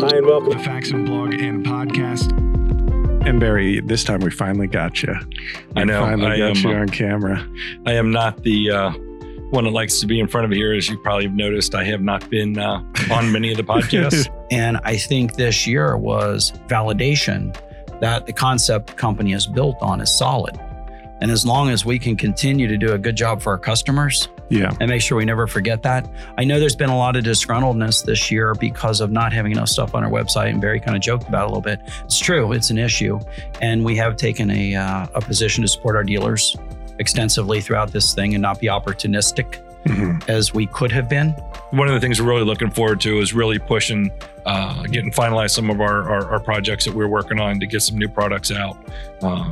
Hi, and welcome to Faxon Blog and Podcast. And Barry, this time we finally got you. We I know. Finally I got am, you uh, on camera. I am not the uh, one that likes to be in front of here. As you probably have noticed, I have not been uh, on many of the podcasts. And I think this year was validation that the concept the company is built on is solid. And as long as we can continue to do a good job for our customers Yeah. and make sure we never forget that. I know there's been a lot of disgruntledness this year because of not having enough stuff on our website, and Barry kind of joked about it a little bit. It's true, it's an issue. And we have taken a, uh, a position to support our dealers extensively throughout this thing and not be opportunistic Mhm. as we could have been. one of the things we're really looking forward to is really pushing, uh, getting finalized some of our, our, our projects that we're working on to get some new products out.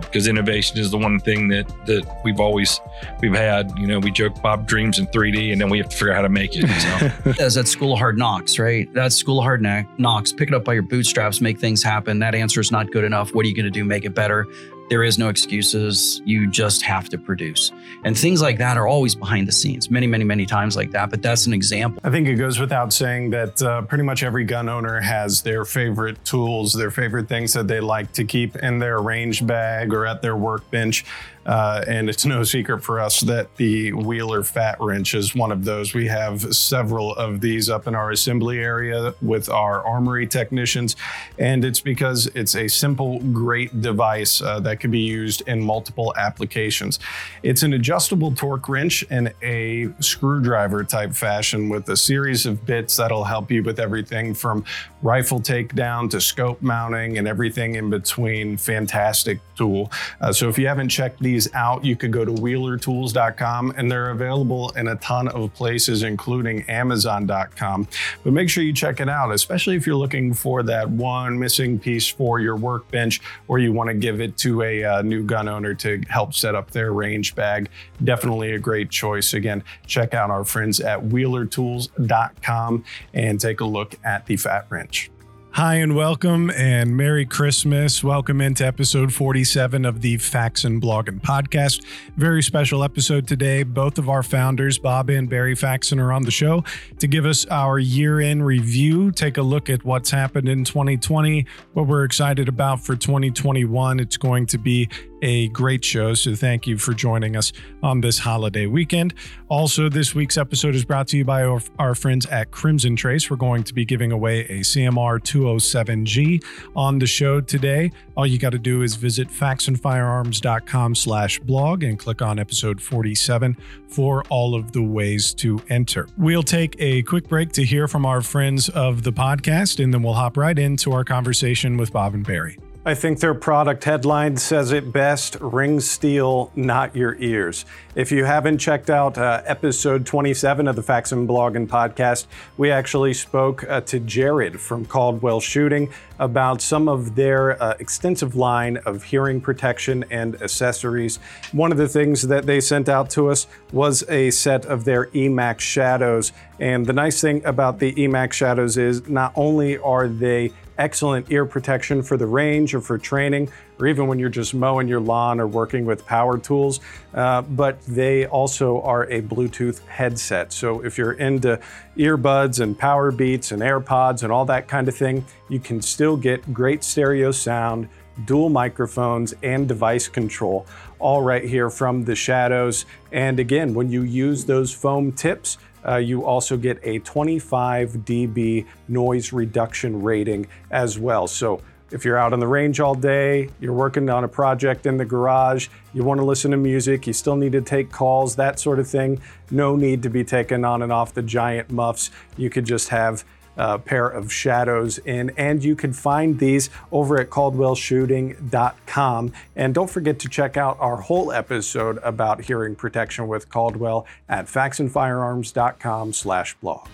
Because innovation is the one thing that that we've always we've had. You know, we joke Bob dreams in 3D, and then we have to figure out how to make it. So. As that school of hard knocks, right? That's school of hard knocks. Pick it up by your bootstraps, make things happen. That answer is not good enough. What are you going to do? Make it better. There is no excuses. You just have to produce. And things like that are always behind the scenes, many, many, many times like that. But that's an example. I think it goes without saying that uh, pretty much every gun owner has their favorite tools, their favorite things that they like to keep in their range bag or at their workbench. Uh, and it's no secret for us that the Wheeler Fat Wrench is one of those. We have several of these up in our assembly area with our armory technicians. And it's because it's a simple, great device uh, that can be used in multiple applications. It's an adjustable torque wrench in a screwdriver type fashion with a series of bits that'll help you with everything from rifle takedown to scope mounting and everything in between. Fantastic tool. Uh, so if you haven't checked these out, you could go to wheelertools.com and they're available in a ton of places, including amazon.com. But make sure you check it out, especially if you're looking for that one missing piece for your workbench or you want to give it to a uh, new gun owner to help set up their range bag. Definitely a great choice. Again, check out our friends at wheelertools.com and take a look at the Fat Wrench. Hi and welcome and Merry Christmas. Welcome into episode 47 of the Faxon Blog and Podcast. Very special episode today. Both of our founders, Bob and Barry Faxon, are on the show to give us our year end review, take a look at what's happened in 2020, what we're excited about for 2021. It's going to be a great show. So thank you for joining us on this holiday weekend. Also, this week's episode is brought to you by our, our friends at Crimson Trace. We're going to be giving away a CMR 207G on the show today. All you got to do is visit faxonfirearms.com slash blog and click on episode 47 for all of the ways to enter. We'll take a quick break to hear from our friends of the podcast, and then we'll hop right into our conversation with Bob and Barry. I think their product headline says it best ring steel, not your ears. If you haven't checked out uh, episode 27 of the Faxon blog and podcast, we actually spoke uh, to Jared from Caldwell Shooting about some of their uh, extensive line of hearing protection and accessories. One of the things that they sent out to us was a set of their EMAX shadows. And the nice thing about the EMAX shadows is not only are they excellent ear protection for the range or for training, or even when you're just mowing your lawn or working with power tools. Uh, but they also are a Bluetooth headset. So if you're into earbuds and power beats and AirPods and all that kind of thing, you can still get great stereo sound. Dual microphones and device control, all right here from the shadows. And again, when you use those foam tips, uh, you also get a 25 dB noise reduction rating as well. So if you're out on the range all day, you're working on a project in the garage, you want to listen to music, you still need to take calls, that sort of thing, no need to be taken on and off the giant muffs. You could just have a pair of shadows in, and you can find these over at caldwellshooting.com. And don't forget to check out our whole episode about hearing protection with Caldwell at faxonfirearms.com slash blog.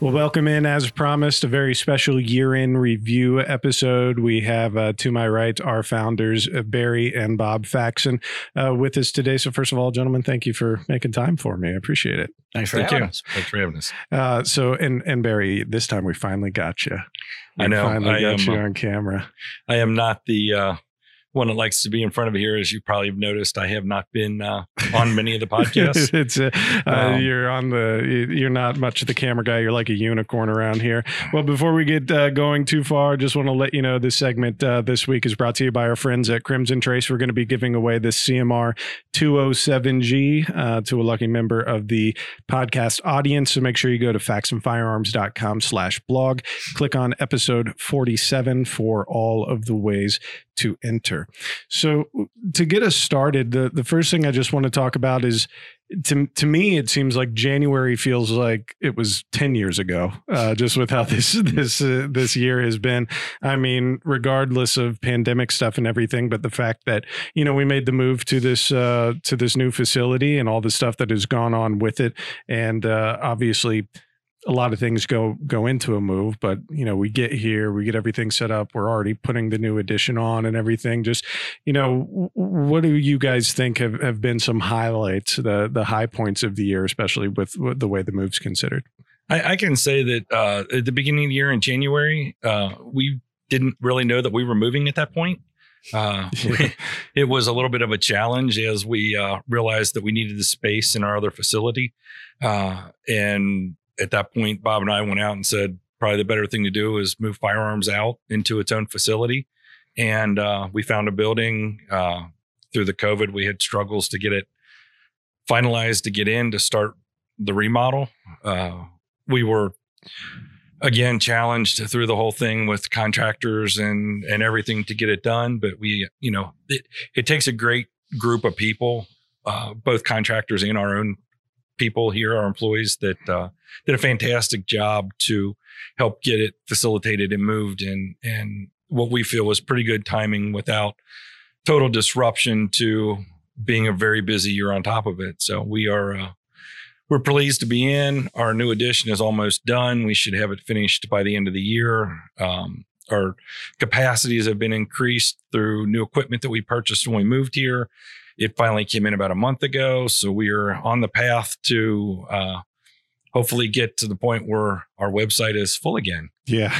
Well, welcome in as promised, a very special year in review episode. We have uh, to my right our founders, uh, Barry and Bob Faxon, uh, with us today. So, first of all, gentlemen, thank you for making time for me. I appreciate it. Thanks for Thank having you. us. Thanks for having us. Uh, so, and and Barry, this time we finally got you. We I know. finally I got am, you uh, on camera. I am not the uh, one that likes to be in front of here. As you probably have noticed, I have not been uh, on many of the podcasts. it's uh, um, you're on the you're not much of the camera guy. You're like a unicorn around here. Well, before we get uh, going too far, just want to let you know this segment uh, this week is brought to you by our friends at Crimson Trace. We're going to be giving away this CMR 207G uh, to a lucky member of the podcast audience. So make sure you go to faxonfirearms.com slash blog. Click on episode 47 for all of the ways to enter. So to get us started, the, the first thing I just want to talk about is to to me it seems like January feels like it was 10 years ago uh, just with how this this uh, this year has been. I mean regardless of pandemic stuff and everything but the fact that you know we made the move to this uh, to this new facility and all the stuff that has gone on with it and uh, obviously a lot of things go go into a move but you know we get here we get everything set up we're already putting the new addition on and everything. Just you know what do you guys think have, have been some highlights the the high points of the year especially with, with the way the move's considered? I, I can say that uh, at the beginning of the year in january uh, we didn't really know that we were moving at that point. Uh, it was a little bit of a challenge as we uh, realized that we needed the space in our other facility. Uh, and at that point, Bob and I went out and said probably the better thing to do is move firearms out into its own facility. And uh, we found a building. Uh, through the COVID, we had struggles to get it finalized to get in to start the remodel. Uh, we were again challenged through the whole thing with contractors and and everything to get it done. But we, you know, it, it takes a great group of people, uh, both contractors and our own people here, our employees that uh, did a fantastic job to help get it facilitated and moved and and what we feel was pretty good timing without total disruption to being a very busy year on top of it. So we are uh, we're pleased to be in. Our new edition is almost done. We should have it finished by the end of the year. Um, our capacities have been increased through new equipment that we purchased when we moved here. It finally came in about a month ago, so we are on the path to uh, hopefully get to the point where our website is full again. Yeah,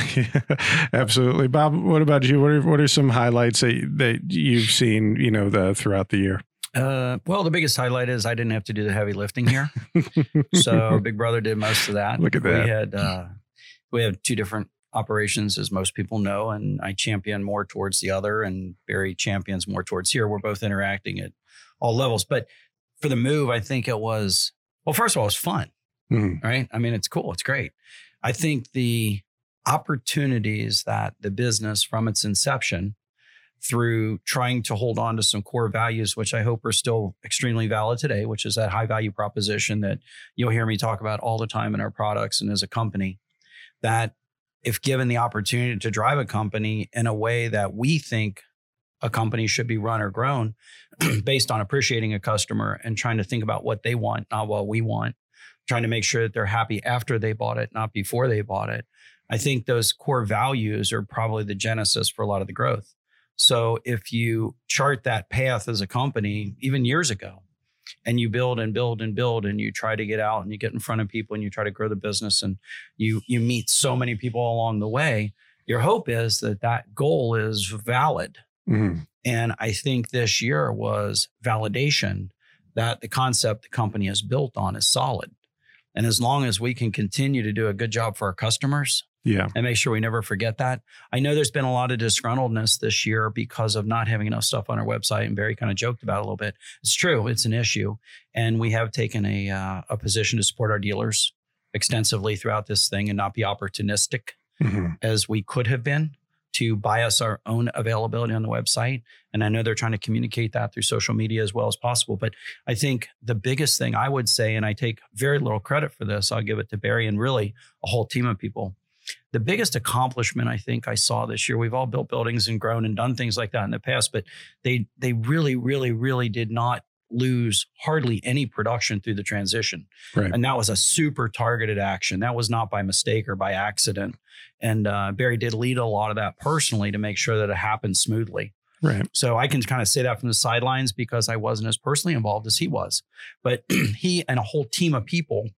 absolutely. Bob, what about you? What are what are some highlights that that you've seen, you know, the throughout the year? Uh, well, the biggest highlight is I didn't have to do the heavy lifting here, so Big Brother did most of that. Look at that. We had uh, we have two different operations, as most people know, and I champion more towards the other, and Barry champions more towards here. We're both interacting at all levels, but for the move, I think it was well. First of all, it was fun mm. right? I mean, it's cool, it's great. I think the opportunities that the business from its inception through trying to hold on to some core values, which I hope are still extremely valid today, which is that high value proposition that you'll hear me talk about all the time in our products and as a company, that if given the opportunity to drive a company in a way that we think a company should be run or grown based on appreciating a customer and trying to think about what they want, not what we want, trying to make sure that they're happy after they bought it, not before they bought it. I think those core values are probably the genesis for a lot of the growth. So if you chart that path as a company, even years ago, and you build and build and build and you try to get out and you get in front of people and you try to grow the business and you you meet so many people along the way your hope is that that goal is valid mm-hmm. and i think this year was validation that the concept the company is built on is solid and as long as we can continue to do a good job for our customers, yeah, and make sure we never forget that. I know there's been a lot of disgruntledness this year because of not having enough stuff on our website, and Barry kind of joked about it a little bit. It's true, it's an issue, and we have taken a uh, a position to support our dealers extensively throughout this thing and not be opportunistic mm-hmm. as we could have been to buy us our own availability on the website. And I know they're trying to communicate that through social media as well as possible. But I think the biggest thing I would say, and I take very little credit for this, I'll give it to Barry and really a whole team of people. The biggest accomplishment I think I saw this year, we've all built buildings and grown and done things like that in the past, but they they really, really, really did not lose hardly any production through the transition. Right. And that was a super targeted action. That was not by mistake or by accident. And uh, Barry did lead a lot of that personally to make sure that it happened smoothly. Right. So I can kind of say that from the sidelines because I wasn't as personally involved as he was. But he and a whole team of people,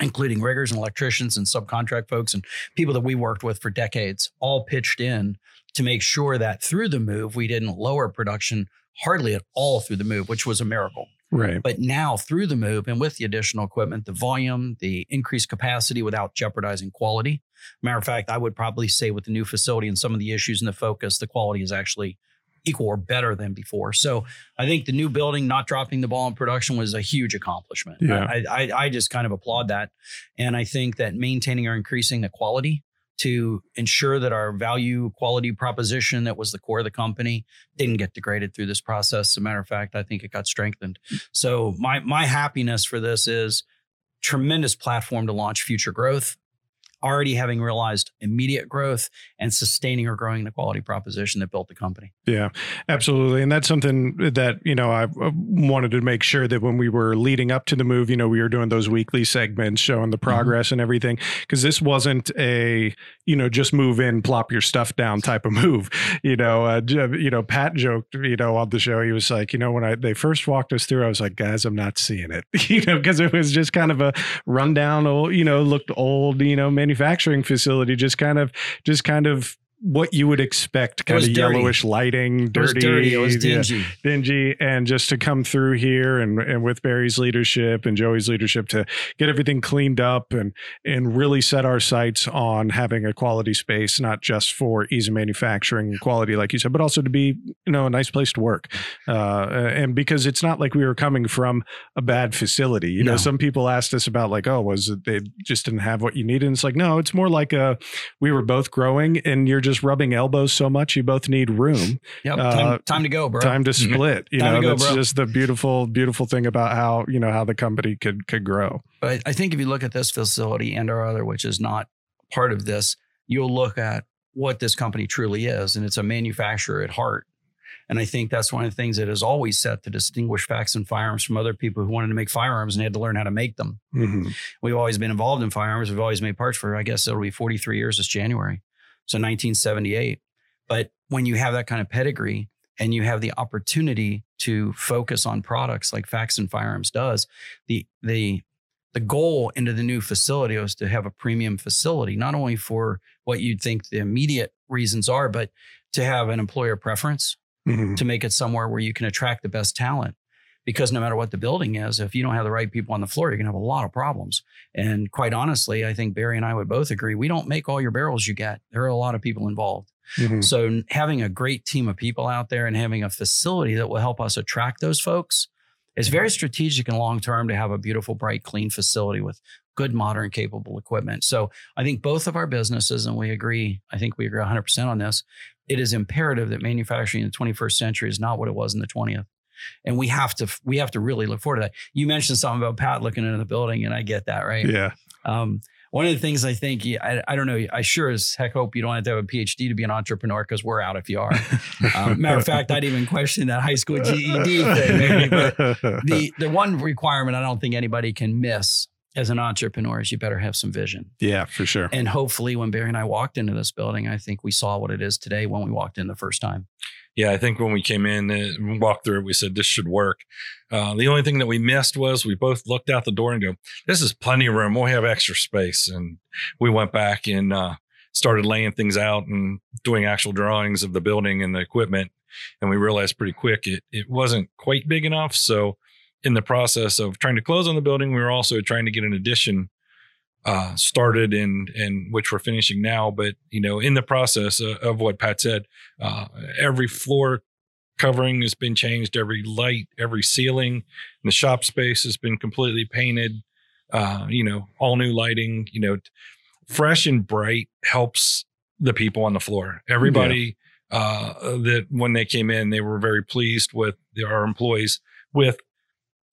including riggers and electricians and subcontract folks and people that we worked with for decades, all pitched in to make sure that through the move, we didn't lower production hardly at all through the move, which was a miracle. Right. But now through the move and with the additional equipment, the volume, the increased capacity without jeopardizing quality. Matter of fact, I would probably say with the new facility and some of the issues and the focus, the quality is actually equal or better than before. So I think the new building, not dropping the ball in production, was a huge accomplishment. Yeah. I, I, I just kind of applaud that, and I think that maintaining or increasing the quality to ensure that our value quality proposition that was the core of the company didn't get degraded through this process. As a matter of fact, I think it got strengthened. So my my happiness for this is tremendous platform to launch future growth already having realized immediate growth and sustaining or growing the quality proposition that built the company. Yeah, absolutely. And that's something that, you know, I wanted to make sure that when we were leading up to the move, you know, we were doing those weekly segments showing the progress mm-hmm. and everything. Cause this wasn't a, you know, just move in, plop your stuff down type of move. You know, uh, you know, Pat joked, you know, on the show, he was like, you know, when I, they first walked us through, I was like, guys, I'm not seeing it, you know, because it was just kind of a rundown, old, you know, looked old, you know, manufacturing manufacturing facility just kind of just kind of what you would expect kind of dirty. yellowish lighting, dirty, it was, dirty. It was dingy, yeah, dingy, and just to come through here and and with Barry's leadership and Joey's leadership to get everything cleaned up and and really set our sights on having a quality space, not just for ease of manufacturing and quality, like you said, but also to be you know a nice place to work, uh, and because it's not like we were coming from a bad facility. You no. know, some people asked us about like, oh, was it they just didn't have what you needed? And it's like, no, it's more like a we were both growing, and you're just just rubbing elbows so much. You both need room. Yep. Uh, time, time, to go, bro. Time to split. You time know, go, that's bro. just the beautiful, beautiful thing about how, you know, how the company could, could grow. But I think if you look at this facility and our other, which is not part of this, you'll look at what this company truly is. And it's a manufacturer at heart. And I think that's one of the things that is always set to distinguish Faxon Firearms from other people who wanted to make firearms and had to learn how to make them. Mm-hmm. We've always been involved in firearms. We've always made parts for, I guess it'll be 43 years this January. So 1978. But when you have that kind of pedigree and you have the opportunity to focus on products like Faxon Firearms does, the the the goal into the new facility was to have a premium facility, not only for what you'd think the immediate reasons are, but to have an employer preference, mm-hmm. to make it somewhere where you can attract the best talent because no matter what the building is, if you don't have the right people on the floor, you're going to have a lot of problems. And quite honestly, I think Barry and I would both agree we don't make all your barrels you get. There are a lot of people involved. Mm-hmm. So having a great team of people out there and having a facility that will help us attract those folks is very strategic and long term to have a beautiful, bright, clean facility with good, modern, capable equipment. So I think both of our businesses, and we agree, I think we agree 100% on this, it is imperative that manufacturing in the 21st century is not what it was in the 20th and we have to we have to really look forward to that. You mentioned something about Pat looking into the building, and I get that, right? Yeah. Um, one of the things I think, I, I don't know, I sure as heck hope you don't have to have a PhD to be an entrepreneur because we're out if you are. um, matter of fact, I'd even question that high school GED thing. Maybe, but the, the one requirement I don't think anybody can miss as an entrepreneur is you better have some vision. Yeah, for sure. And hopefully, when Barry and I walked into this building, I think we saw what it is today when we walked in the first time yeah, I think when we came in and walked through it, we said this should work. Uh, the only thing that we missed was we both looked out the door and go, "This is plenty of room. We'll have extra space." And we went back and uh, started laying things out and doing actual drawings of the building and the equipment. And we realized pretty quick it it wasn't quite big enough. So in the process of trying to close on the building, we were also trying to get an addition uh, started and and which we're finishing now. But you know, in the process of, of what Pat said, uh, every floor covering has been changed, every light, every ceiling, the shop space has been completely painted. Uh, you know, all new lighting. You know, fresh and bright helps the people on the floor. Everybody yeah. uh, that when they came in, they were very pleased with the, our employees with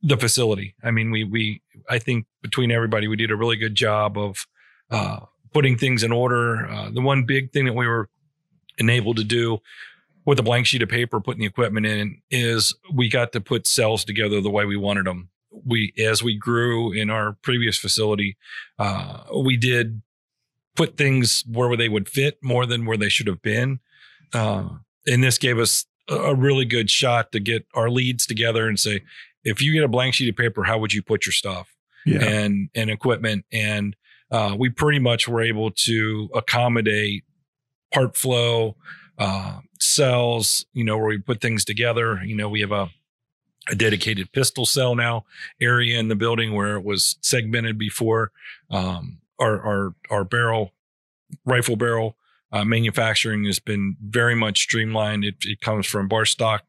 the facility. I mean, we we I think between everybody we did a really good job of uh, putting things in order. Uh, the one big thing that we were enabled to do with a blank sheet of paper, putting the equipment in, is we got to put cells together the way we wanted them. We as we grew in our previous facility, uh, we did put things where they would fit more than where they should have been. Uh, and this gave us a really good shot to get our leads together and say, if you get a blank sheet of paper, how would you put your stuff yeah. and and equipment? And uh, we pretty much were able to accommodate part flow, uh, cells, you know, where we put things together. You know, we have a a dedicated pistol cell now area in the building where it was segmented before. Um, our our our barrel rifle barrel uh, manufacturing has been very much streamlined. It, it comes from bar stock,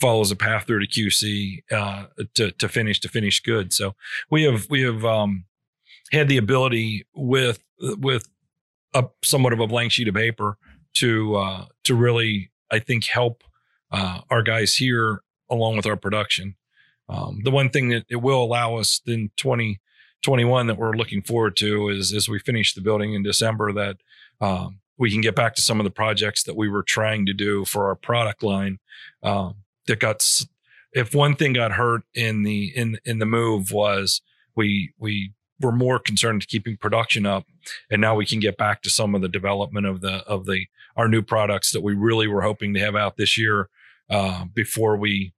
follows a path through to QC uh, to to finish to finish good. So we have we have um, had the ability with with a somewhat of a blank sheet of paper to uh, to really I think help uh, our guys here along with our production. Um, the one thing that it will allow us in 2021 that we're looking forward to is as we finish the building in December that um, we can get back to some of the projects that we were trying to do for our product line um, that got if one thing got hurt in the in in the move was we we were more concerned to keeping production up and now we can get back to some of the development of the of the our new products that we really were hoping to have out this year uh, before we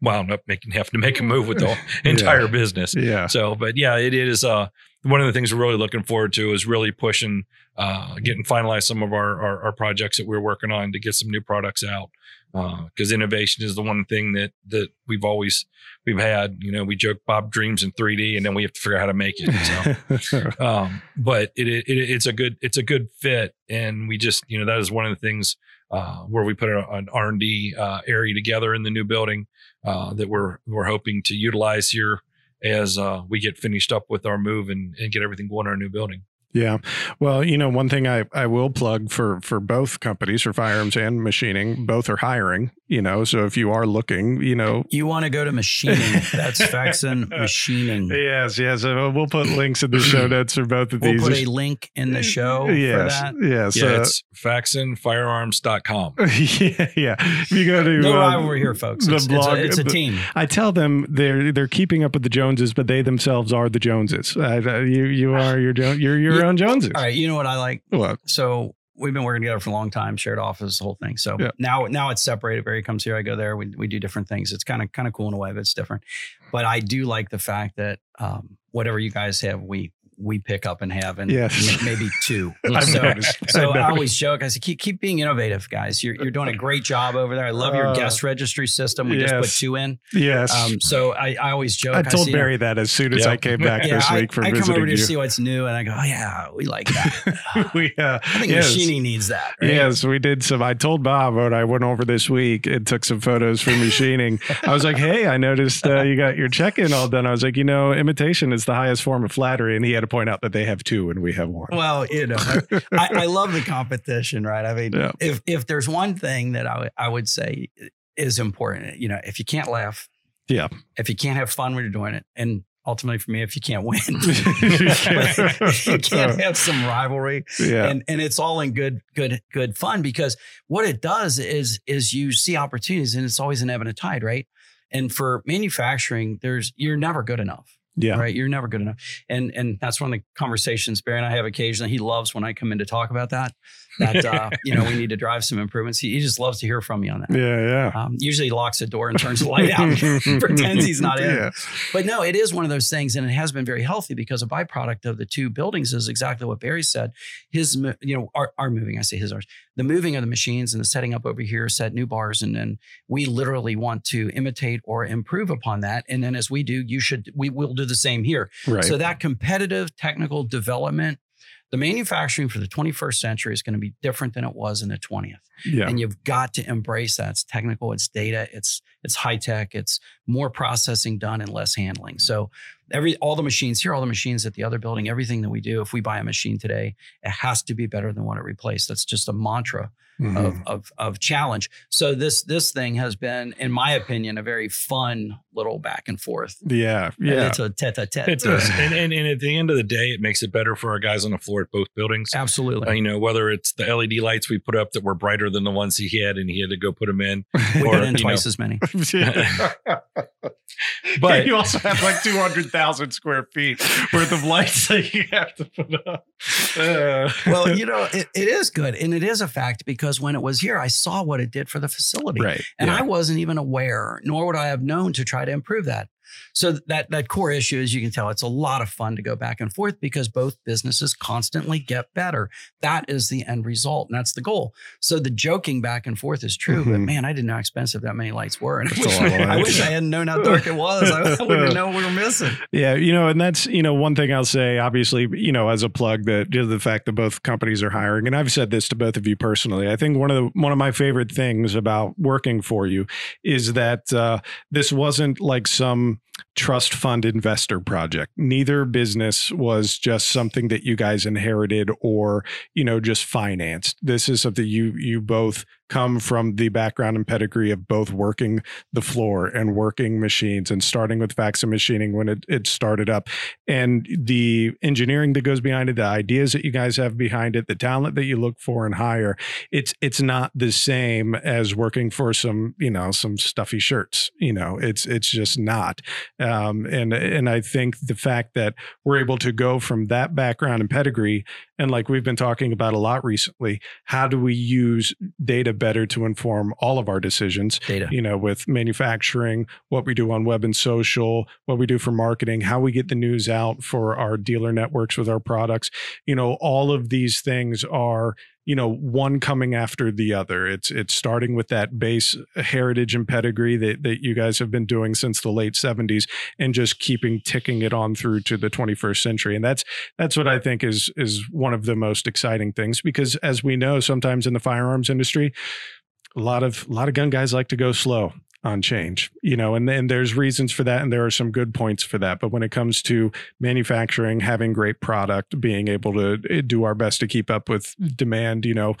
wound up making having to make a move with the entire Yeah. business Yeah. so, but yeah, it is uh, one of the things we're really looking forward to is really pushing, uh, getting finalized some of our, our our projects that we're working on to get some new products out. Because innovation is the one thing that that we've always we've had. You know, we joke Bob dreams in 3D, and then we have to figure out how to make it. So, um, but it, it it's a good it's a good fit, and we just you know that is one of the things uh, where we put an R and D uh, area together in the new building uh, that we're we're hoping to utilize here as uh, we get finished up with our move and, and get everything going in our new building. Yeah. Well, you know, one thing I, I will plug for for both companies, for firearms and machining, both are hiring, you know, so if you are looking, you know. You want to go to machining. That's Faxon Machining. Yes, yes. We'll put links in the show notes for both of these. We'll put a link in the show yes, for that. yes. Yeah, uh, it's faxonfirearms.com. yeah, yeah. If you go to No uh, rivalry here, folks. the It's, blog- it's, a, it's a the- team. I tell them they're they're keeping up with the Joneses, but they themselves are the Joneses. Uh, uh, you you are your Jo- you're your Yeah. own Joneses. All right. You know what I like? What? So we've been working together for a long time, shared office, the whole thing. So Yeah. now now it's separated. Barry comes here, I go there. We, we do different things. It's kind of kind of cool in a way, but it's different. But I do like the fact that um, whatever you guys have, we we pick up and have, and Yes. m- maybe two. I've so so I've I always joke. I say, keep keep being innovative, guys. You're you're doing a great job over there. I love your Uh, guest registry system. We just put two in. yes. Um, so I, I always joke. I told see, you know, Barry that as soon as Yeah. I came back yeah, this I, week for I come visiting over to see what's new, and I go, oh yeah, we like that. we, uh, I think yes. machining needs that. Right? Yes, we did some. I told Bob when I went over this week and took some photos for machining. I was like, "Hey, I noticed uh, you got your check-in all done." I was like, "You know, imitation is the highest form of flattery," and he had to point out that they have two and we have one. Well, you know, I, I love the competition, right? I mean, Yeah. if if there's one thing that I would- I would say is important, you know, if you can't laugh, Yeah. if you can't have fun when you're doing it, and ultimately for me, if you can't win, You can't. You can't have some rivalry, yeah, and and it's all in good good good fun because what it does is is you see opportunities, and it's always an ebb and a tide, right? And for manufacturing, there's you're never good enough yeah, right? You're never good enough. And and that's one of the conversations Barry and I have occasionally. He loves when I come in to talk about that. That uh, you know, we need to drive some improvements. He, he just loves to hear from me on that. yeah, Um, usually he locks the door and turns the light out pretends he's not in. Yeah. But no, it is one of those things, and it has been very healthy because a byproduct of the two buildings is exactly what Barry said. His, you know, our, our moving, I say his, ours, the moving of the machines and the setting up over here, set new bars, and then we literally want to imitate or improve upon that. And then as we do, you should, we will do the same here. Right. So that competitive technical development, the manufacturing for the 21st century is going to be different than it was in the 20th yeah. and you've got to embrace that. It's technical, it's data, it's it's high tech, it's more processing done and less handling. So every all the machines here, all the machines at the other building, everything that we do, if we buy a machine today, it has to be better than what it replaced. That's just a mantra Mhm. of, of of challenge. So this this thing has been, in my opinion, a very fun little back and forth. yeah. And Yeah. it's a tete a tete. It does. and, and, and at the end of the day, it makes it better for our guys on the floor at both buildings. Absolutely. Uh, you know, whether it's the LED lights we put up that were brighter than the ones he had and he had to go put them in. we or, put in you know, twice as many. But you also have like 200,000 square feet worth of lights that you have to put up. Uh, well, you know, it, it is good. And it is a fact because when it was here, I saw what it did for the facility. right. And yeah. I wasn't even aware, nor would I have known to try to improve that. So that that core issue, as you can tell, it's a lot of fun to go back and forth because both businesses constantly get better. That is the end result, and that's the goal. So the joking back and forth is true, but Mhm. man, I didn't know how expensive that many lights were, and I wish, a lot of I, wish I hadn't known how dark it was. I, wouldn't know what we were missing. Yeah, you know, and that's you know one thing I'll say. Obviously, you know, as a plug, that just the fact that both companies are hiring, and I've said this to both of you personally. I think one of the one of my favorite things about working for you is that uh, this wasn't like some trust fund investor project. Neither business was just something that you guys inherited or you know just financed. This is something you you both come from the background and pedigree of both working the floor and working machines and starting with Faxon machining when it, it started up. And the engineering that goes behind it the ideas that you guys have behind it the talent that you look for and hire it's it's not the same as working for some you know some stuffy shirts you know it's it's just not. Um, and and I think the fact that we're able to go from that background and pedigree and like we've been talking about a lot recently how do we use data better to inform all of our decisions Data. you know, with manufacturing, what we do on web and social, what we do for marketing, how we get the news out for our dealer networks with our products. You know, all of these things are you know one coming after the other. It's it's starting with that base heritage and pedigree that, that you guys have been doing since the late 70s and just keeping ticking it on through to the 21st century. And that's that's what i think is is one of the most exciting things because as we know sometimes in the firearms industry a lot of a lot of gun guys like to go slow on change you know and and there's reasons for that and there are some good points for that. But when it comes to manufacturing having great product being able to eh, do our best to keep up with demand you know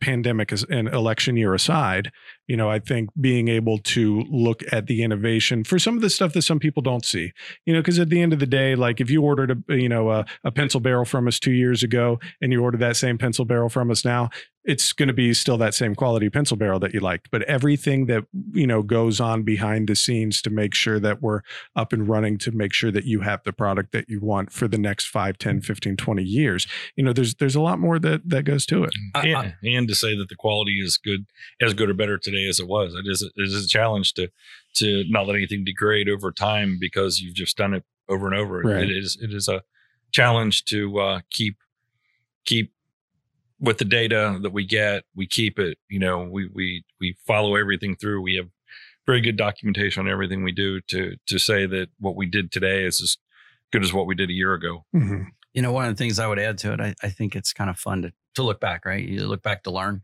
pandemic and election year aside you know i think being able to look at the innovation for some of the stuff that some people don't see you know because at the end of the day like if you ordered a you know a, a pencil barrel from us two years ago and you ordered that same pencil barrel from us now it's going to be still that same quality pencil barrel that you liked but everything that you know goes on behind the scenes to make sure that we're up and running to make sure that you have the product that you want for the next 5 10 mm-hmm. 15 20 years you know there's there's a lot more that that goes to it. I- and, I- and to say that the quality is good, as good or better today as it was. It is, it is a challenge to to not let anything degrade over time because you've just done it over and over. Right. It is it is a challenge to uh, keep keep with the data that we get. We keep it. You know, we we we follow everything through. We have very good documentation on everything we do to to say that what we did today is as good as what we did a year ago. Mhm. You know, one of the things I would add to it, I, I think it's kind of fun to, to look back, right? You look back to learn.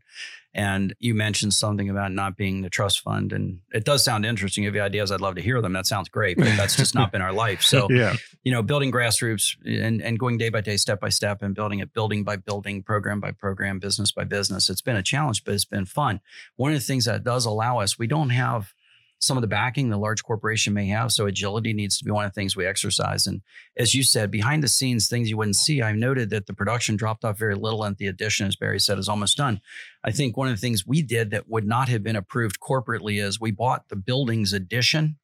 And you mentioned something about not being the trust fund. And it does sound interesting. If you have ideas, I'd love to hear them. That sounds great, but that's just not been our life. So, yeah you know, building grassroots and, and going day by day, step by step, and building it building by building, program by program, business by business. It's been a challenge, but it's been fun. One of the things that does allow us, we don't have some of the backing the large corporation may have. So agility needs to be one of the things we exercise. And as you said, behind the scenes, things you wouldn't see. I noted that the production dropped off very little, and the addition, as Barry said, is almost done. I think one of the things we did that would not have been approved corporately is we bought the building's addition,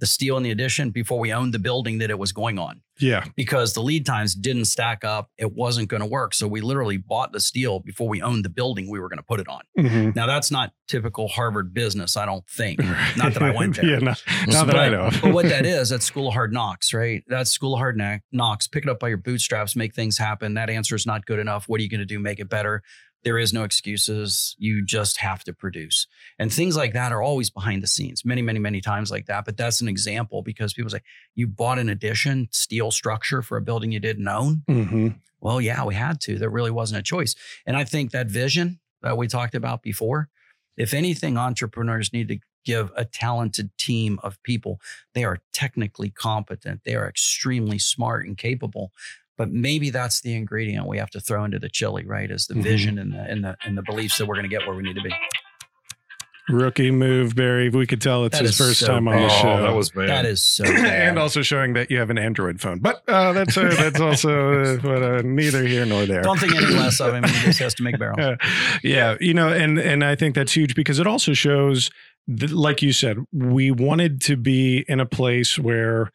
the steel in the addition, before we owned the building that it was going on yeah because the lead times didn't stack up. It wasn't going to work. So we literally bought the steel before we owned the building we were going to put it on. Mhm. Now, that's not typical Harvard business, I don't think. Not that I went there. yeah not, not that i know but what that is, that's school of hard knocks, right? That's school of hard knocks. Pick it up by your bootstraps, make things happen. That answer is not good enough. What are you going to do? Make it better. There is no excuses. You just have to produce. And things like that are always behind the scenes, many, many, many times like that. But that's an example because people say, you bought an addition, steel structure for a building you didn't own. Mhm. Well, yeah, we had to. There really wasn't a choice. And I think that vision that we talked about before, if anything, entrepreneurs need to give a talented team of people. They are technically competent, they are extremely smart and capable. But maybe that's the ingredient we have to throw into the chili, right? Is the Mhm. vision and the and the and the beliefs that we're going to get where we need to be. rookie move barry we could tell it's That his first so time on the show Oh, that was bad. That is so bad. and also showing that you have an Android phone, but uh, that's uh, that's also uh, but, uh, neither here nor there. Don't think any less of him. He just has to make barrels. Uh, yeah, you know, and and I think that's huge because it also shows, that, like you said, we wanted to be in a place where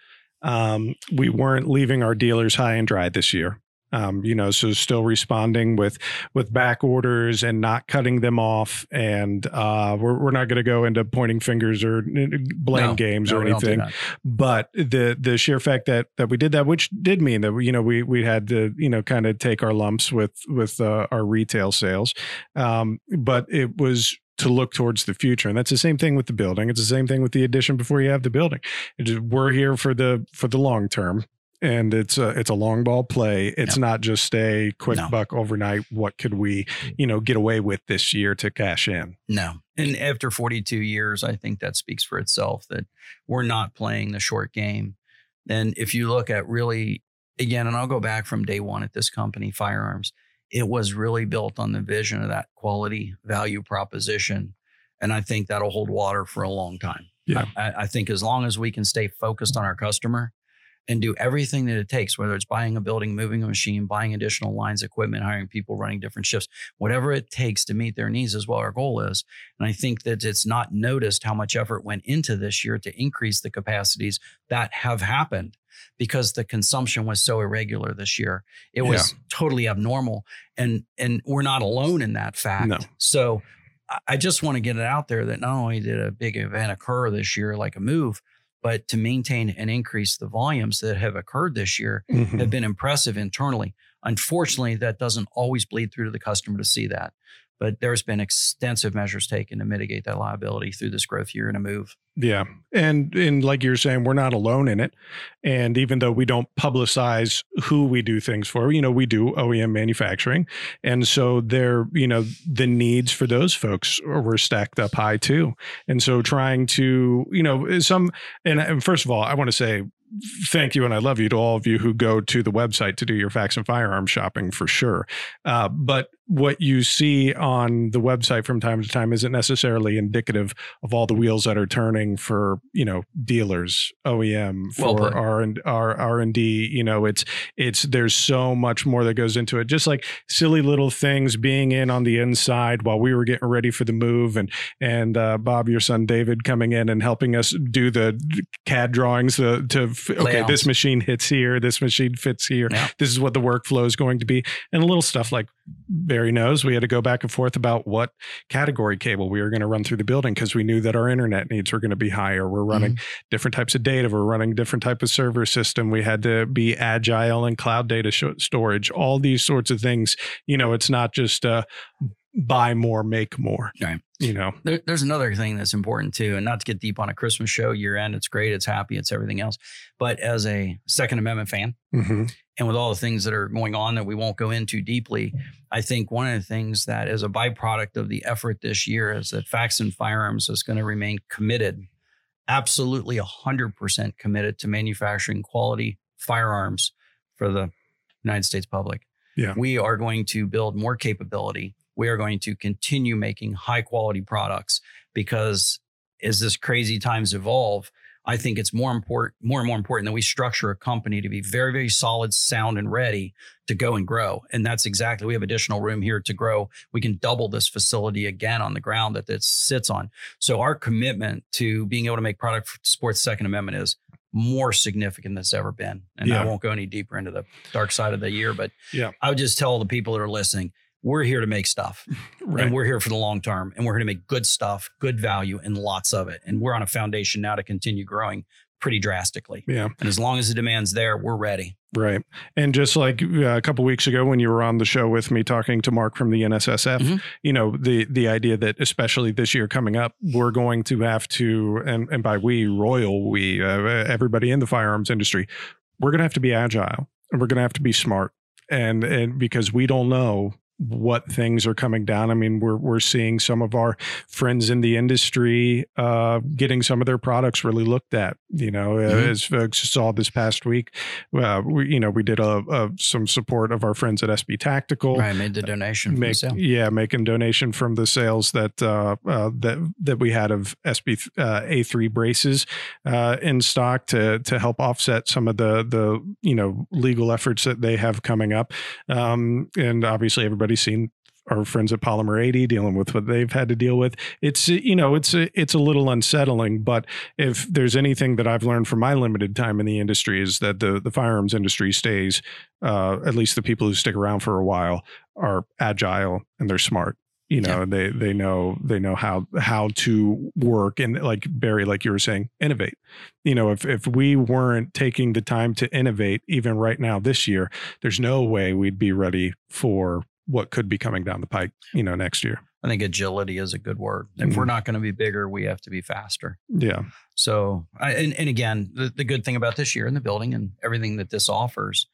um, we weren't leaving our dealers high and dry this year. Um, you know, so still responding with with back orders and not cutting them off. And uh, we're we're not going to go into pointing fingers or blame No, games No, or anything. But the the sheer fact that that we did that, which did mean that you know we we had to you know kind of take our lumps with with uh, our retail sales, um, but it was to look towards the future, and that's the same thing with the building. It's the same thing with the addition before you have the building. We're here for the for the long term. And it's a it's a long ball play. It's not just a quick No. buck overnight. What could we, you know, get away with this year to cash in? No. And after 42 years, I think that speaks for itself that we're not playing the short game. And if you look at really, again, and I'll go back from day one at this company, Firearms, it was really built on the vision of that quality value proposition. And I think that'll hold water for a long time. Yeah. I, I think as long as we can stay focused on our customer and do everything that it takes, whether it's buying a building, moving a machine, buying additional lines, equipment, hiring people, running different shifts, whatever it takes to meet their needs is what our goal is. And I think that it's not noticed how much effort went into this year to increase the capacities that have happened because the consumption was so irregular this year. It was totally abnormal. And and we're not alone in that fact. No. So I- just want to get it out there that not only did a big event occur this year, like a move, but to maintain and increase the volumes that have occurred this year Mhm. have been impressive internally. Unfortunately, that doesn't always bleed through to the customer to see that. But there's been extensive measures taken to mitigate that liability through this growth year in a move. Yeah. And and like you're saying, we're not alone in it. And even though we don't publicize who we do things for, you know, we do OEM manufacturing. And so there, you know, the needs for those folks were stacked up high too. And so trying to, you know, some and, and first of all, I want to say thank you and I love you to all of you who go to the website to do your Faxon Firearm shopping for sure. Uh, but what you see on the website from time to time isn't necessarily indicative of all the wheels that are turning for you know dealers OEM for. R and R R and D you know it's it's there's so much more that goes into it just like silly little things being in on the inside while we were getting ready for the move and and uh, Bob your son David coming in and helping us do the CAD drawings uh, to f- okay Layouts. this machine hits here this machine fits here Yeah. this is what the workflow is going to be and little stuff like Barry knows we had to go back and forth about what category cable we were going to run through the building because we knew that our internet needs were going to be higher. We're running Mm-hmm. different types of data. We're running different type of server system. We had to be agile and cloud data sh- storage. All these sorts of things. You know, it's not just uh, buy more, make more. Right. You know. There, there's another thing that's important too, and not to get deep on a Christmas show, year end, it's great, it's happy, it's everything else. But as a Second Amendment fan, Mhm. And with all the things that are going on that we won't go into deeply, I think one of the things that is a byproduct of the effort this year is that Faxon Firearms is going to remain committed, absolutely 100% committed to manufacturing quality firearms for the United States public. Yeah. We are going to build more capability. We are going to continue making high quality products because as this crazy times evolve, I think it's more important, more and more important that we structure a company to be very, very solid, sound, and ready to go and grow. And that's exactly we have additional room here to grow. We can double this facility again on the ground that it sits on. So our commitment to being able to make product for sports Second Amendment is more significant than it's ever been. And Yeah. I won't go any deeper into the dark side of the year, but Yeah. I would just tell the people that are listening, we're here to make stuff Right. and we're here for the long term and we're here to make good stuff, good value, and lots of it. And we're on a foundation now to continue growing pretty drastically. yeah. And as long as the demand's there, we're ready. Right. And just like uh, a couple weeks ago when you were on the show with me talking to Mark from the NSSF, Mhm. you know, the the idea that especially this year coming up, we're going to have to and and by we royal we uh, everybody in the firearms industry, we're going to have to be agile and we're going to have to be smart and and because we don't know what things are coming down. I mean, we're we're seeing some of our friends in the industry uh, getting some of their products really looked at. You know, uh, Mhm. as folks saw this past week, uh, we you know we did a, a some support of our friends at SB Tactical. Right. Made the donation. from the sale. yeah, making donation from the sales that uh, uh, that that we had of SB uh, A3 braces uh, in stock to to help offset some of the the you know legal efforts that they have coming up. Um, and obviously, everybody's seen our friends at Polymer 80 dealing with what they've had to deal with. It's you know it's a, it's a little unsettling, but if there's anything that I've learned from my limited time in the industry is that the the firearms industry stays uh, at least the people who stick around for a while are agile and they're smart you know yeah. they they know they know how how to work and like barry like you were saying innovate you know if if we weren't taking the time to innovate even right now this year there's no way we'd be ready for what could be coming down the pike you know next year. I think agility is a good word. If mm-hmm. we're not going to be bigger we have to be faster. Yeah. So I, and, and again the, the good thing about this year in the building and everything that this offers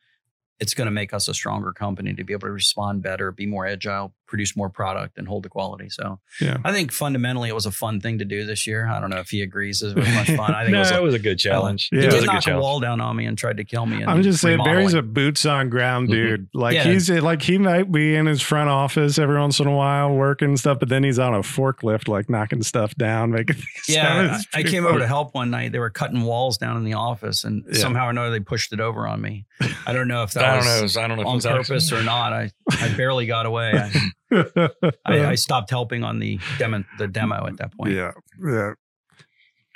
it's going to make us a stronger company to be able to respond better, be more agile, produce more product, and hold the quality. So, yeah. I think fundamentally it was a fun thing to do this year. I don't know if he agrees. It was much fun. I think no, it was, a, was a good challenge. Yeah. He did knock a, a, wall down on me and tried to kill me. I'm just saying, Barry's a boots on ground mm-hmm. dude. Mm-hmm. Like yeah. he's like he might be in his front office every once in a while working stuff, but then he's on a forklift, like knocking stuff down, making. Yeah, I, I came over to help one night. They were cutting walls down in the office, and yeah. somehow or another they pushed it over on me. I don't know if that I was, don't know. I don't know on purpose or not. I, I barely got away. I, I, I, stopped helping on the demo the demo at that point. Yeah, yeah.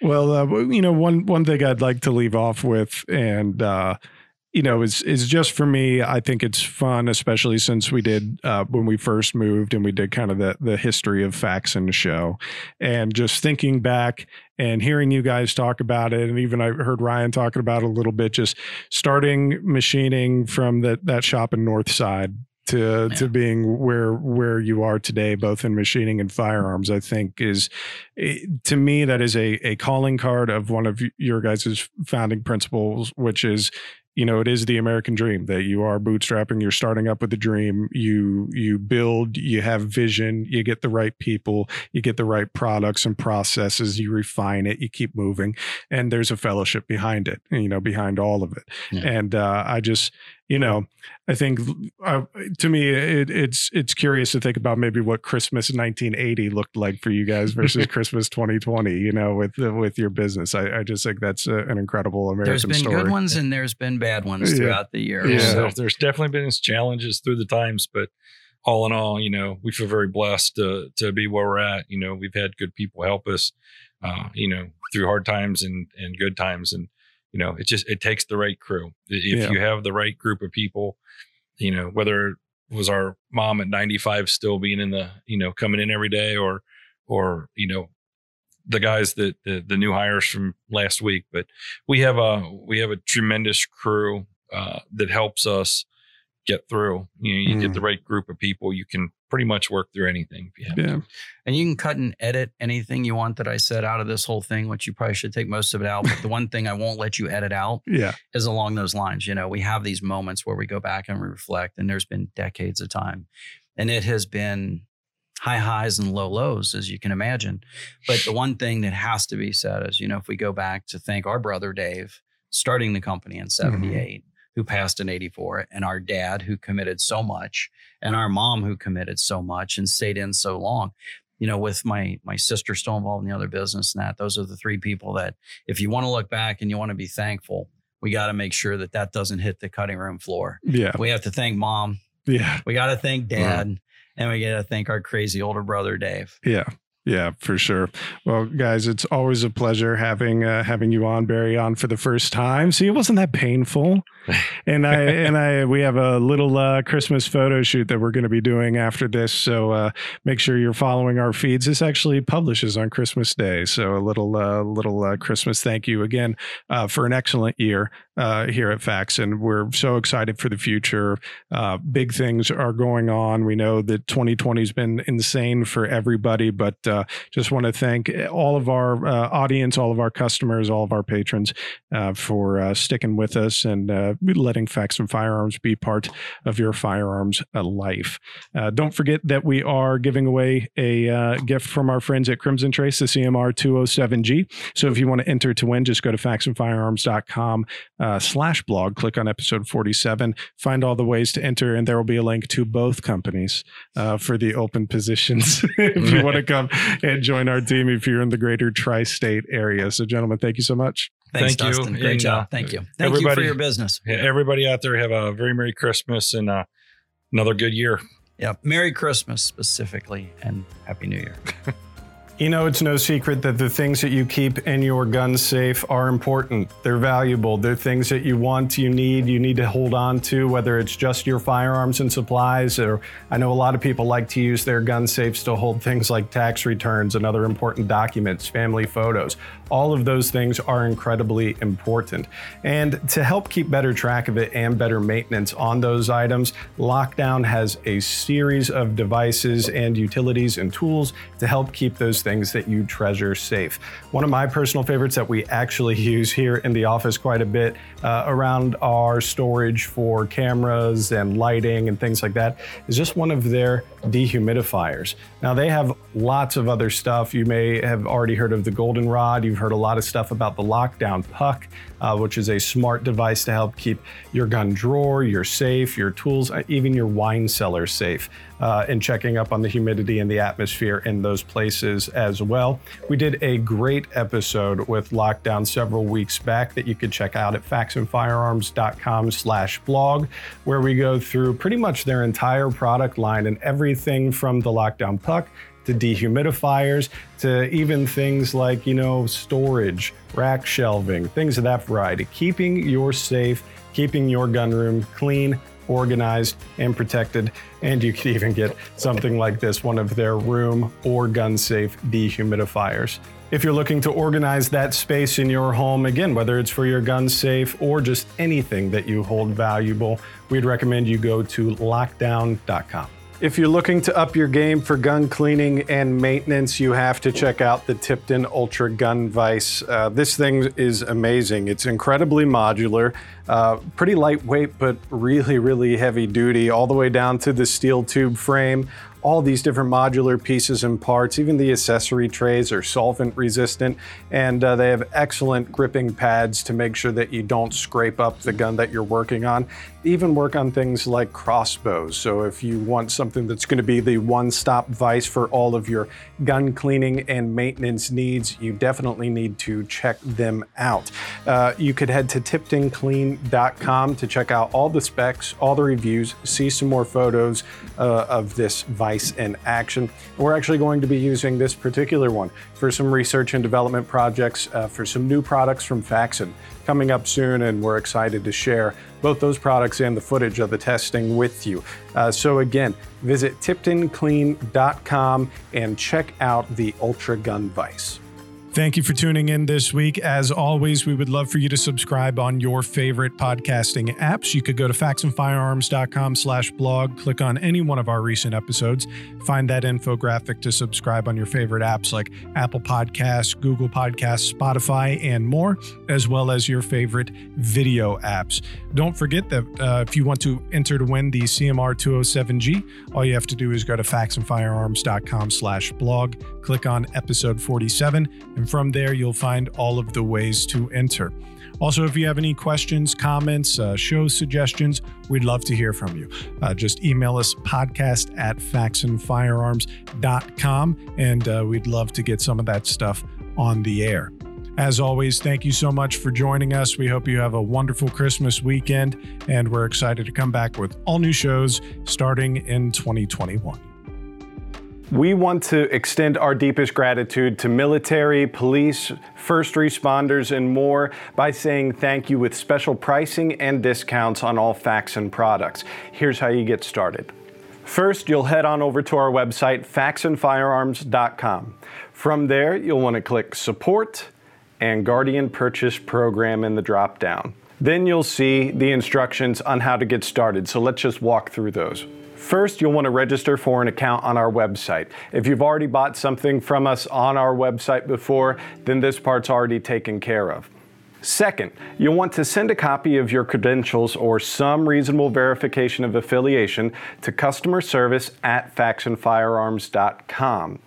Well, uh, you know, one one thing I'd like to leave off with, and uh, you know, is is just for me. I think it's fun, especially since we did uh, when we first moved and we did kind of the the history of Faxon show, and just thinking back and hearing you guys talk about it, and even I heard Ryan talking about it a little bit, just starting machining from that that shop in North Side to yeah. to being where where you are today both in machining and firearms i think is eh, to me that is a a calling card of one of your guys' founding principles which is you know it is the american dream that you are bootstrapping you're starting up with a dream you you build you have vision you get the right people you get the right products and processes you refine it you keep moving and there's a fellowship behind it you know behind all of it yeah. and uh, i just you know, I think uh, to me it, it's it's curious to think about maybe what Christmas 1980 looked like for you guys versus Christmas 2020. You know, with with your business, I, I just think that's a, an incredible American. There's been story. good ones and there's been bad ones throughout yeah. the year. Yeah, so. there's definitely been challenges through the times, but all in all, you know, we feel very blessed to to be where we're at. You know, we've had good people help us, uh, you know, through hard times and and good times, and you know, it just it takes the right crew. If yeah. you have the right group of people, you know, whether it was our mom at 95 still being in the, you know, coming in every day or or, you know, the guys that the, the new hires from last week, but we have a we have a tremendous crew uh, that helps us get through. You know, you mm. get the mm. right group of people, you can pretty much work through anything if you have yeah. to. And you can cut and edit anything you want that I said out of this whole thing, which you probably should take most of it out. But the one thing I won't let you edit out yeah. is along those lines. You know, we have these moments where we go back and reflect, and there's been decades of time. And it has been high highs and low lows, as you can imagine. But the one thing that has to be said is, you know, if we go back to thank our brother Dave starting the company in 78, mm-hmm who passed in 84 and our dad who committed so much and our mom who committed so much and stayed in so long. You know with my my sister still involved in the other business and that those are the three people that if you want to look back and you want to be thankful we got to make sure that that doesn't hit the cutting room floor. Yeah. We have to thank mom. Yeah. We got to thank dad and we got to thank our crazy older brother dave. Yeah yeah, for sure. Well, guys, it's always a pleasure having uh, having you on, Barry, on for the first time. See, it wasn't that painful. And I and I we have a little uh, Christmas photo shoot that we're going to be doing after this. So uh, make sure you're following our feeds. This actually publishes on Christmas Day, so a little uh, little uh, Christmas thank you again uh, for an excellent year here at Faxon, and We're so excited for the future. big things are going on. We know that 2020 has been insane for everybody, but uh, just want to thank all of our uh, audience, all of our customers, all of our patrons uh, for uh, sticking with us and uh, letting Faxon Firearms be part of your firearms life. don't forget that we are giving away a gift from our friends at Crimson Trace, the CMR 207G. So if you want to enter to win, just go to faxonfirearms.com slash blog, click on episode 47, find all the ways to enter, and there will be a link to both companies for the open positions if you want to come and join our team if you're in the greater tri-state area. So, gentlemen, thank you so much. Thanks, thank Dustin. you. Great and, job. Uh, thank you. Thank everybody, you for your business. Everybody out there have a very Merry Christmas and uh, another good year. Yeah. Merry Christmas specifically and Happy New Year. You know, it's no secret that the things that you keep in your gun safe are important. They're valuable. They're things that you want, you need, you need to hold on to, whether it's just your firearms and supplies, or I know a lot of people like to use their gun safes to hold things like tax returns and other important documents, family photos. All of those things are incredibly important. And to help keep better track of it and better maintenance on those items, Lockdown has a series of devices and utilities and tools to help keep those things that you treasure safe. One of my personal favorites that we actually use here in the office quite a bit uh, around our storage for cameras and lighting and things like that is just one of their dehumidifiers. Now, they have lots of other stuff. You may have already heard of the Goldenrod. You've heard a lot of stuff about the Lockdown Puck, uh, which is a smart device to help keep your gun drawer, your safe, your tools, uh, even your wine cellar safe, uh, and checking up on the humidity and the atmosphere in those places as well. We did a great episode with Lockdown several weeks back that you could check out at faxonfirearms.com slash blog, where we go through pretty much their entire product line and everything from the Lockdown Puck to dehumidifiers to even things like, you know, storage, rack shelving, things of that variety. Keeping your safe, keeping your gun room clean, organized, and protected. And you could even get something like this one of their room or gun safe dehumidifiers. If you're looking to organize that space in your home, again, whether it's for your gun safe or just anything that you hold valuable, we'd recommend you go to lockdown.com. If you're looking to up your game for gun cleaning and maintenance, you have to check out the Tipton Ultra Gun Vise. Uh, this thing is amazing. It's incredibly modular, uh, pretty lightweight, but really, really heavy duty, all the way down to the steel tube frame all these different modular pieces and parts. Even the accessory trays are solvent resistant, and uh, they have excellent gripping pads to make sure that you don't scrape up the gun that you're working on. Even work on things like crossbows. So if you want something that's going to be the one-stop vice for all of your gun cleaning and maintenance needs, you definitely need to check them out. Uh, you could head to tiptonclean.com to check out all the specs, all the reviews, see some more photos uh, of this vice in action. We're actually going to be using this particular one for some research and development projects uh, for some new products from Faxon coming up soon, and we're excited to share both those products and the footage of the testing with you. Uh, so, again, visit tiptonclean.com and check out the Ultra Gun Vise. Thank you for tuning in this week. As always, we would love for you to subscribe on your favorite podcasting apps. You could go to faxonfirearms.com slash blog, click on any one of our recent episodes, find that infographic to subscribe on your favorite apps like Apple Podcasts, Google Podcasts, Spotify, and more, as well as your favorite video apps. Don't forget that uh, if you want to enter to win the CMR 207G, all you have to do is go to faxonfirearms.com slash blog, click on episode 47, and from there you'll find all of the ways to enter. Also, if you have any questions, comments, uh, show suggestions, we'd love to hear from you. Uh, just email us podcast at faxonfirearms.com and uh, we'd love to get some of that stuff on the air. As always, thank you so much for joining us. We hope you have a wonderful Christmas weekend, and we're excited to come back with all new shows starting in 2021. We want to extend our deepest gratitude to military, police, first responders, and more by saying thank you with special pricing and discounts on all Faxon products. Here's how you get started. First, you'll head on over to our website, faxonfirearms.com. From there, you'll want to click Support and Guardian Purchase Program in the drop down. Then you'll see the instructions on how to get started. So let's just walk through those. First, you'll want to register for an account on our website. If you've already bought something from us on our website before, then this part's already taken care of. Second, you'll want to send a copy of your credentials or some reasonable verification of affiliation to customer service at faxonfirearms.com.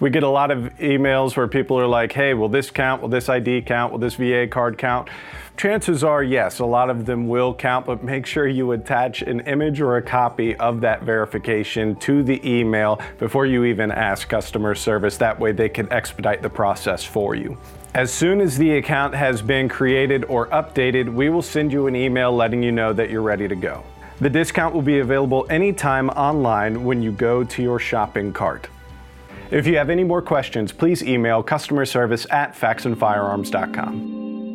We get a lot of emails where people are like, hey, will this count? Will this ID count? Will this VA card count? Chances are, yes, a lot of them will count, but make sure you attach an image or a copy of that verification to the email before you even ask customer service. That way they can expedite the process for you. As soon as the account has been created or updated, we will send you an email letting you know that you're ready to go. The discount will be available anytime online when you go to your shopping cart. If you have any more questions, please email customer service at faxonfirearms.com.